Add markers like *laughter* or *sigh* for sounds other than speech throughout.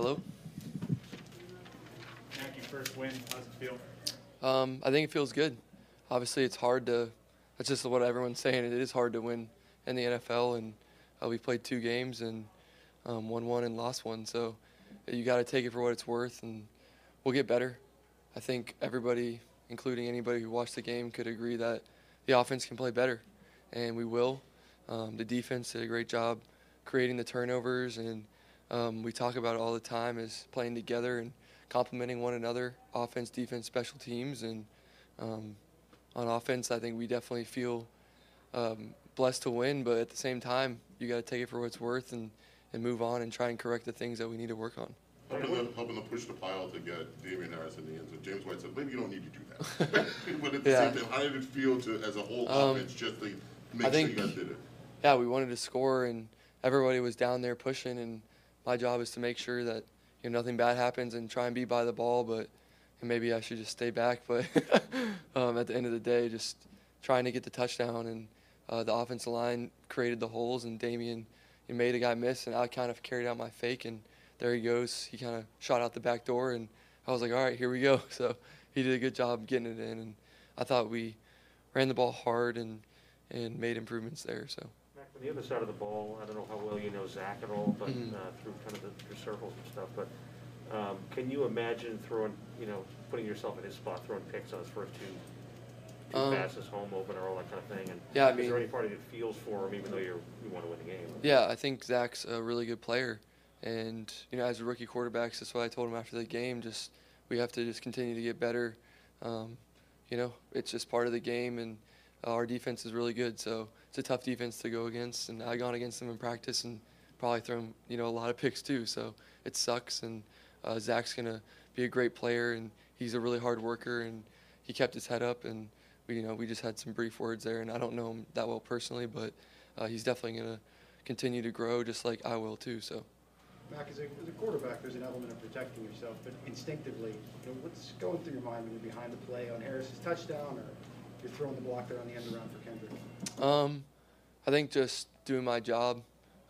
Hello. First win, how's it feel? Um, I think it feels good. Obviously, it's hard to. That's just what everyone's *laughs* saying. It is hard to win in the NFL, and uh, we played two games and um, won one and lost one. So you got to take it for what it's worth, and we'll get better. I think everybody, including anybody who watched the game, could agree that the offense can play better, and we will. Um, the defense did a great job creating the turnovers, and um, we talk about it all the time is playing together and complementing one another, offense, defense, special teams, and um, on offense, I think we definitely feel um, blessed to win. But at the same time, you got to take it for what it's worth and, and move on and try and correct the things that we need to work on. Helping them, helping them push the pile to get Damien Harris in the end zone. James White said, maybe you don't need to do that. *laughs* but at the Yeah. same time, how did it feel to, as a whole Um, offense, just to make I sure you think- guys did it? yeah, we wanted to score, and everybody was down there pushing. And my job is to make sure that you know nothing bad happens and try and be by the ball. But maybe I should just stay back. *laughs* But um, at the end of the day, just trying to get the touchdown, and uh, the offensive line created the holes, and Damien he made a guy miss, and I kind of carried out my fake, and there he goes. He kind of shot out the back door, and I was like, all right, here we go. *laughs* So he did a good job getting it in, and I thought we ran the ball hard and and made improvements there. So. The other side of the ball, I don't know how well you know Zach at all, but Mhm. uh, through kind of the, through circles and stuff, but um, can you imagine throwing, you know, putting yourself in his spot, throwing picks on his first two, two Um, passes, home opener, all that kind of thing? And Yeah, I is there mean- any part of you that feels for him, even though you're, you want to win the game? Yeah, I think Zach's a really good player, and you know, as a rookie quarterbacks, that's what I told him after the game. Just we have to just continue to get better. Um, you know, it's just part of the game, and uh, our defense is really good. So it's a tough defense to go against, and I gone against them in practice and probably thrown you know a lot of picks too. So it sucks, and uh, Zach's gonna be a great player, and he's a really hard worker, and he kept his head up, and we you know we just had some brief words there, and I don't know him that well personally, but uh, he's definitely gonna continue to grow just like I will too. So Mac, as a, as a quarterback, there's an element of protecting yourself, but instinctively, you know, what's going through your mind when you're behind the play on Harris's touchdown, or you're throwing the block there on the end around for Kendrick? um, I think just doing my job.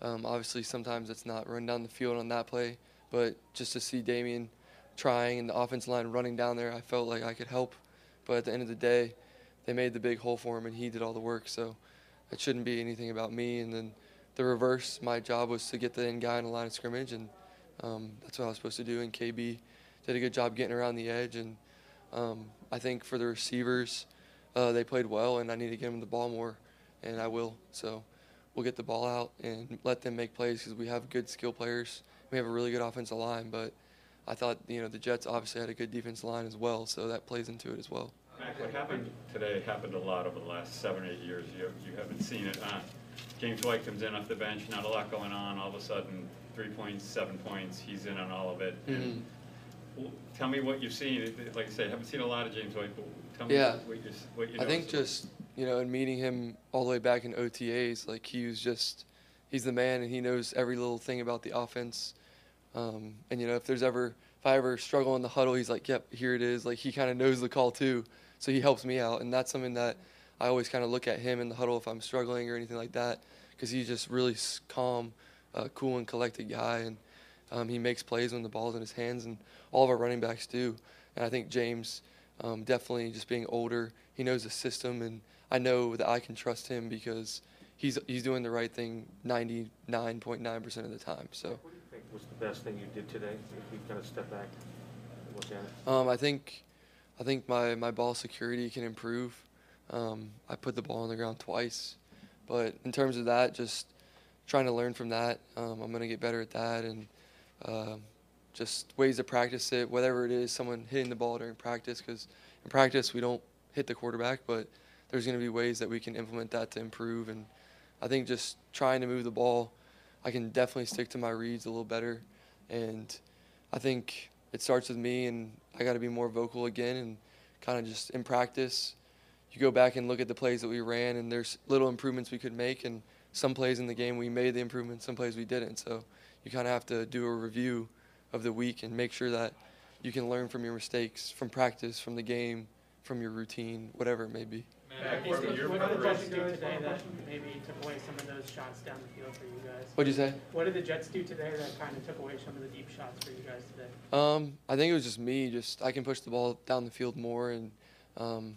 Um, obviously, sometimes it's not run down the field on that play, but just to see Damien trying and the offensive line running down there, I felt like I could help. But at the end of the day, they made the big hole for him, and he did all the work. So it shouldn't be anything about me. And then the reverse, my job was to get the end guy in the line of scrimmage, and um, that's what I was supposed to do. And KB did a good job getting around the edge. And um, I think for the receivers, uh, they played well, and I need to give them the ball more, and I will. So we'll get the ball out and let them make plays because we have good skill players. We have a really good offensive line, but I thought you know the Jets obviously had a good defensive line as well, so that plays into it as well. Mac, what happened today happened a lot over the last seven, eight years. You, you haven't seen it. Uh, James White comes in off the bench, not a lot going on. All of a sudden, three points, seven points. He's in on all of it. Mhm. And w- tell me what you've seen. Like I say, I haven't seen a lot of James White, but tell me Yeah. what you, what you I think just you know, in meeting him all the way back in OTAs, like he was just he's the man, and he knows every little thing about the offense. Um, and you know, if there's ever if I ever struggle in the huddle, he's like, "Yep, here it is." Like he kind of knows the call too, so he helps me out, and that's something that I always kind of look at him in the huddle if I'm struggling or anything like that, because he's just really calm, uh, cool, and collected guy, and um, he makes plays when the ball's in his hands, and all of our running backs do. And I think James, um, definitely just being older, he knows the system, and I know that I can trust him because he's he's doing the right thing 99.9% of the time. So. What do you think was the best thing you did today, if you kind of step back and look at it? Um, I think, I think my, my ball security can improve. Um, I put the ball on the ground twice, but in terms of that, just trying to learn from that. Um, I'm gonna get better at that, and um just ways to practice it. Whatever it is, someone hitting the ball during practice, because in practice we don't hit the quarterback, but there's gonna be ways that we can implement that to improve. And I think just trying to move the ball, I can definitely stick to my reads a little better, and I think it starts with me, and I got to be more vocal again, and kind of just in practice, you go back and look at the plays that we ran, and there's little improvements we could make, and some plays in the game we made the improvements, some plays we didn't. So you kind of have to do a review of the week and make sure that you can learn from your mistakes from practice, from the game, from your routine, whatever it may be. Matt, What did your what did the Jets do today that maybe took away some of those shots down the field for you guys? What'd you say? What did the Jets do today that kind of took away some of the deep shots for you guys today? Um, I think it was just me. Just I can push the ball down the field more, and um,